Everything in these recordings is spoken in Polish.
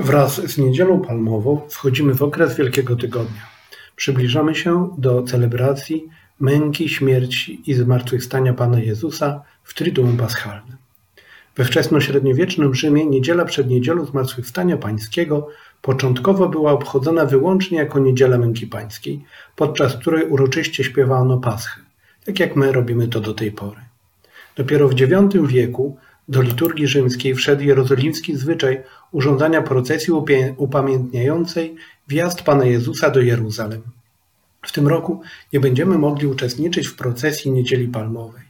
Wraz z Niedzielą Palmową wchodzimy w okres Wielkiego Tygodnia. Przybliżamy się do celebracji męki, śmierci i zmartwychwstania Pana Jezusa w Triduum Paschalnym. We wczesnośredniowiecznym Rzymie niedziela przed niedzielą Zmartwychwstania Pańskiego początkowo była obchodzona wyłącznie jako niedziela męki pańskiej, podczas której uroczyście śpiewano Paschę, tak jak my robimy to do tej pory. Dopiero w IX wieku do liturgii rzymskiej wszedł jerozolimski zwyczaj urządzania procesji upamiętniającej wjazd Pana Jezusa do Jeruzalem. W tym roku nie będziemy mogli uczestniczyć w procesji Niedzieli Palmowej.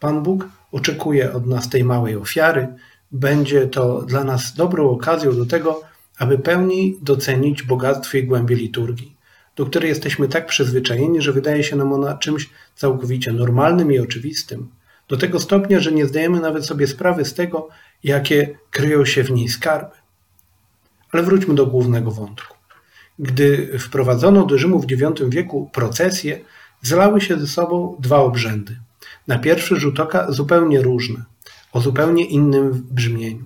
Pan Bóg oczekuje od nas tej małej ofiary. Będzie to dla nas dobrą okazją do tego, aby pełniej docenić bogactwo i głębię liturgii, do której jesteśmy tak przyzwyczajeni, że wydaje się nam ona czymś całkowicie normalnym i oczywistym, do tego stopnia, że nie zdajemy nawet sobie sprawy z tego, jakie kryją się w niej skarby. Ale wróćmy do głównego wątku. Gdy wprowadzono do Rzymu w IX wieku procesje, zlały się ze sobą dwa obrzędy. Na pierwszy rzut oka zupełnie różne, o zupełnie innym brzmieniu.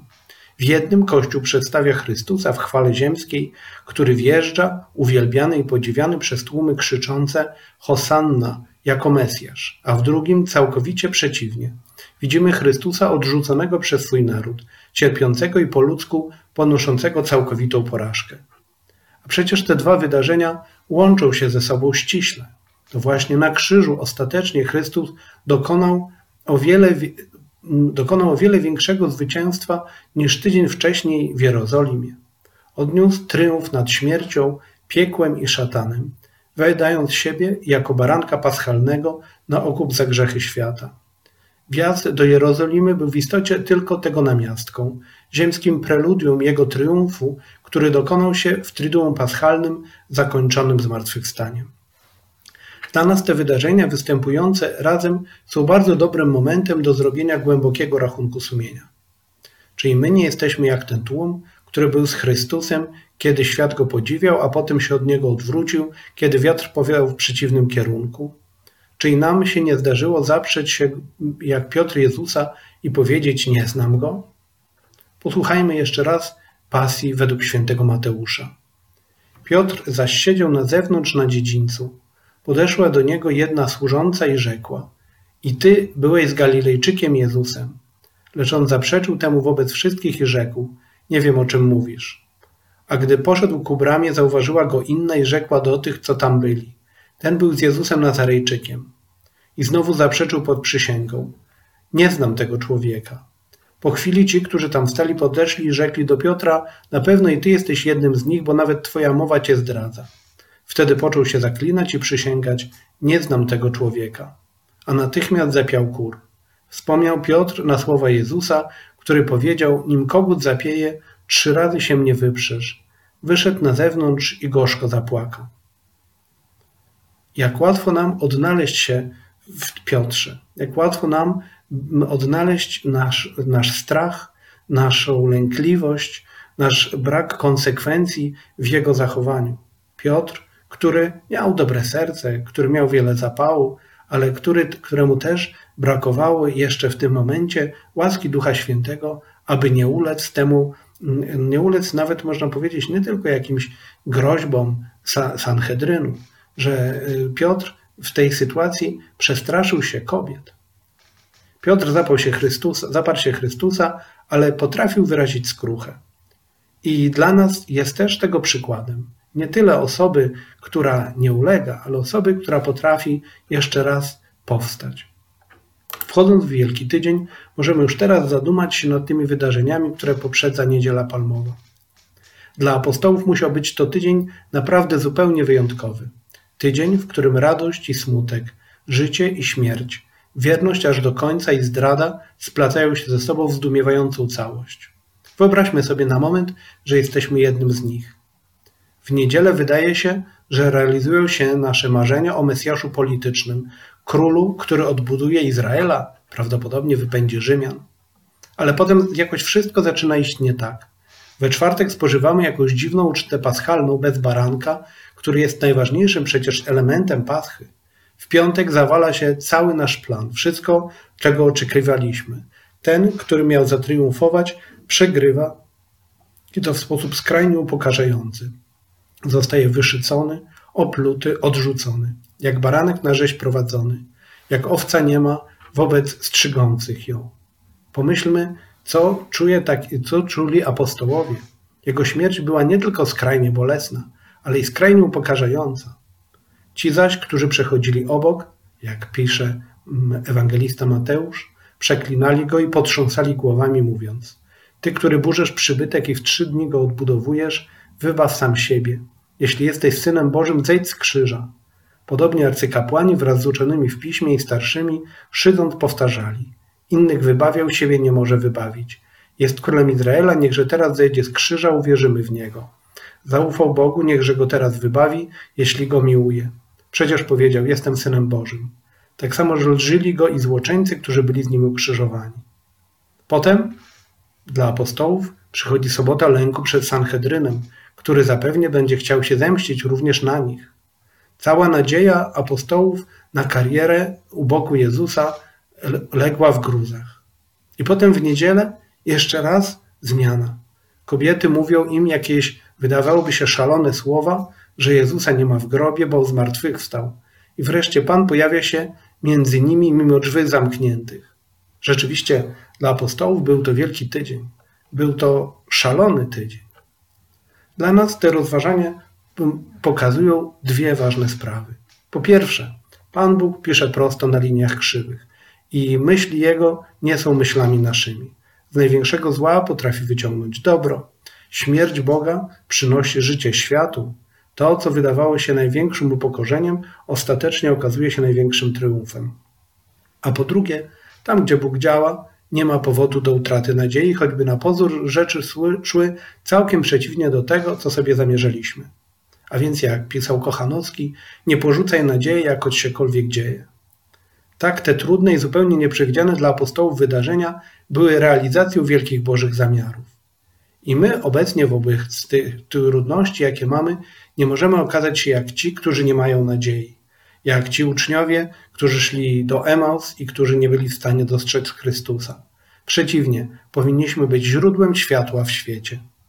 W jednym Kościół przedstawia Chrystusa w chwale ziemskiej, który wjeżdża, uwielbiany i podziwiany przez tłumy krzyczące Hosanna jako Mesjasz, a w drugim całkowicie przeciwnie. Widzimy Chrystusa odrzuconego przez swój naród, cierpiącego i po ludzku ponoszącego całkowitą porażkę. A przecież te dwa wydarzenia łączą się ze sobą ściśle. To właśnie na krzyżu ostatecznie Chrystus dokonał o wiele, dokonał o wiele większego zwycięstwa niż tydzień wcześniej w Jerozolimie. Odniósł triumf nad śmiercią, piekłem i szatanem, wydając siebie jako baranka paschalnego na okup za grzechy świata. Wjazd do Jerozolimy był w istocie tylko tego namiastką, ziemskim preludium jego triumfu, który dokonał się w Triduum Paschalnym zakończonym zmartwychwstaniem. Dla nas te wydarzenia występujące razem są bardzo dobrym momentem do zrobienia głębokiego rachunku sumienia. Czyli my nie jesteśmy jak ten tłum, który był z Chrystusem, kiedy świat go podziwiał, a potem się od niego odwrócił, kiedy wiatr powiał w przeciwnym kierunku. Czyli nam się nie zdarzyło zaprzeć się jak Piotr Jezusa i powiedzieć: Nie znam go? Posłuchajmy jeszcze raz pasji według świętego Mateusza. Piotr zaś siedział na zewnątrz na dziedzińcu. Podeszła do niego jedna służąca i rzekła: I ty byłeś z Galilejczykiem Jezusem. Lecz on zaprzeczył temu wobec wszystkich i rzekł: Nie wiem, o czym mówisz. A gdy poszedł ku bramie, zauważyła go inna i rzekła do tych, co tam byli: Ten był z Jezusem Nazarejczykiem. I znowu zaprzeczył pod przysięgą: Nie znam tego człowieka. Po chwili ci, którzy tam stali, podeszli i rzekli do Piotra: Na pewno i ty jesteś jednym z nich, bo nawet twoja mowa cię zdradza. Wtedy począł się zaklinać i przysięgać: Nie znam tego człowieka. A natychmiast zapiał kur. Wspomniał Piotr na słowa Jezusa, który powiedział: Nim kogut zapieje, trzy razy się mnie wyprzesz. Wyszedł na zewnątrz i gorzko zapłakał. Jak łatwo nam odnaleźć się w Piotrze, jak łatwo nam odnaleźć nasz, nasz strach, naszą lękliwość, nasz brak konsekwencji w jego zachowaniu. Piotr który miał dobre serce, który miał wiele zapału, ale który, któremu też brakowało jeszcze w tym momencie łaski Ducha Świętego, aby nie ulec temu, nie ulec nawet można powiedzieć nie tylko jakimś groźbom Sanhedrynu, że y, Piotr w tej sytuacji przestraszył się kobiet. Piotr zapał się Chrystusa, zaparł się Chrystusa, ale potrafił wyrazić skruchę. I dla nas jest też tego przykładem nie tyle osoby, która nie ulega, ale osoby, która potrafi jeszcze raz powstać. Wchodząc w Wielki Tydzień, możemy już teraz zadumać się nad tymi wydarzeniami, które poprzedza Niedziela Palmowa. Dla apostołów musiał być to tydzień naprawdę zupełnie wyjątkowy. Tydzień, w którym radość i smutek, życie i śmierć, wierność aż do końca i zdrada splacają się ze sobą w zdumiewającą całość. Wyobraźmy sobie na moment, że jesteśmy jednym z nich. W niedzielę wydaje się, że realizują się nasze marzenia o Mesjaszu politycznym, królu, który odbuduje Izraela, prawdopodobnie wypędzi Rzymian. Ale potem jakoś wszystko zaczyna iść nie tak. We czwartek spożywamy jakąś dziwną ucztę paschalną bez baranka, który jest najważniejszym przecież elementem paschy. W piątek zawala się cały nasz plan, wszystko, czego oczekiwaliśmy. Ten, który miał zatriumfować, przegrywa i to w sposób skrajnie upokarzający. Zostaje wyszycony, opluty, odrzucony, jak baranek na rzeź prowadzony, jak owca nie ma wobec strzygących ją. Pomyślmy, co, czuje tak, co czuli apostołowie. Jego śmierć była nie tylko skrajnie bolesna, ale i skrajnie upokarzająca. Ci zaś, którzy przechodzili obok, jak pisze mm, ewangelista Mateusz, przeklinali go i potrząsali głowami, mówiąc: Ty, który burzesz przybytek i w trzy dni go odbudowujesz, wybaw sam siebie. Jeśli jesteś synem Bożym, zejdź z krzyża. Podobnie arcykapłani wraz z uczonymi w piśmie i starszymi, szydząc, powtarzali: Innych wybawiał, siebie nie może wybawić. Jest królem Izraela, niechże teraz zejdzie z krzyża, uwierzymy w niego. Zaufał Bogu, niechże go teraz wybawi, jeśli go miłuje. Przecież powiedział: Jestem synem Bożym. Tak samo lżyli go i złoczyńcy, którzy byli z nim ukrzyżowani. Potem dla apostołów przychodzi sobota lęku przed Sanhedrynem, który zapewnie będzie chciał się zemścić również na nich. Cała nadzieja apostołów na karierę u boku Jezusa legła w gruzach. I potem w niedzielę jeszcze raz zmiana. Kobiety mówią im jakieś, wydawałoby się, szalone słowa, że Jezusa nie ma w grobie, bo zmartwychwstał. I wreszcie Pan pojawia się między nimi mimo drzwi zamkniętych. Rzeczywiście dla apostołów był to wielki tydzień. Był to szalony tydzień. Dla nas te rozważania pokazują dwie ważne sprawy. Po pierwsze, Pan Bóg pisze prosto na liniach krzywych i myśli Jego nie są myślami naszymi. Z największego zła potrafi wyciągnąć dobro. Śmierć Boga przynosi życie światu. To, co wydawało się największym upokorzeniem, ostatecznie okazuje się największym triumfem. A po drugie, tam gdzie Bóg działa, nie ma powodu do utraty nadziei, choćby na pozór rzeczy szły całkiem przeciwnie do tego, co sobie zamierzaliśmy. A więc jak pisał Kochanowski, nie porzucaj nadziei, jak siekolwiek dzieje. Tak te trudne i zupełnie nieprzewidziane dla apostołów wydarzenia były realizacją wielkich Bożych zamiarów. I my obecnie wobec tych trudności, jakie mamy, nie możemy okazać się jak ci, którzy nie mają nadziei. Jak ci uczniowie, którzy szli do Emaus i którzy nie byli w stanie dostrzec Chrystusa. Przeciwnie, powinniśmy być źródłem światła w świecie.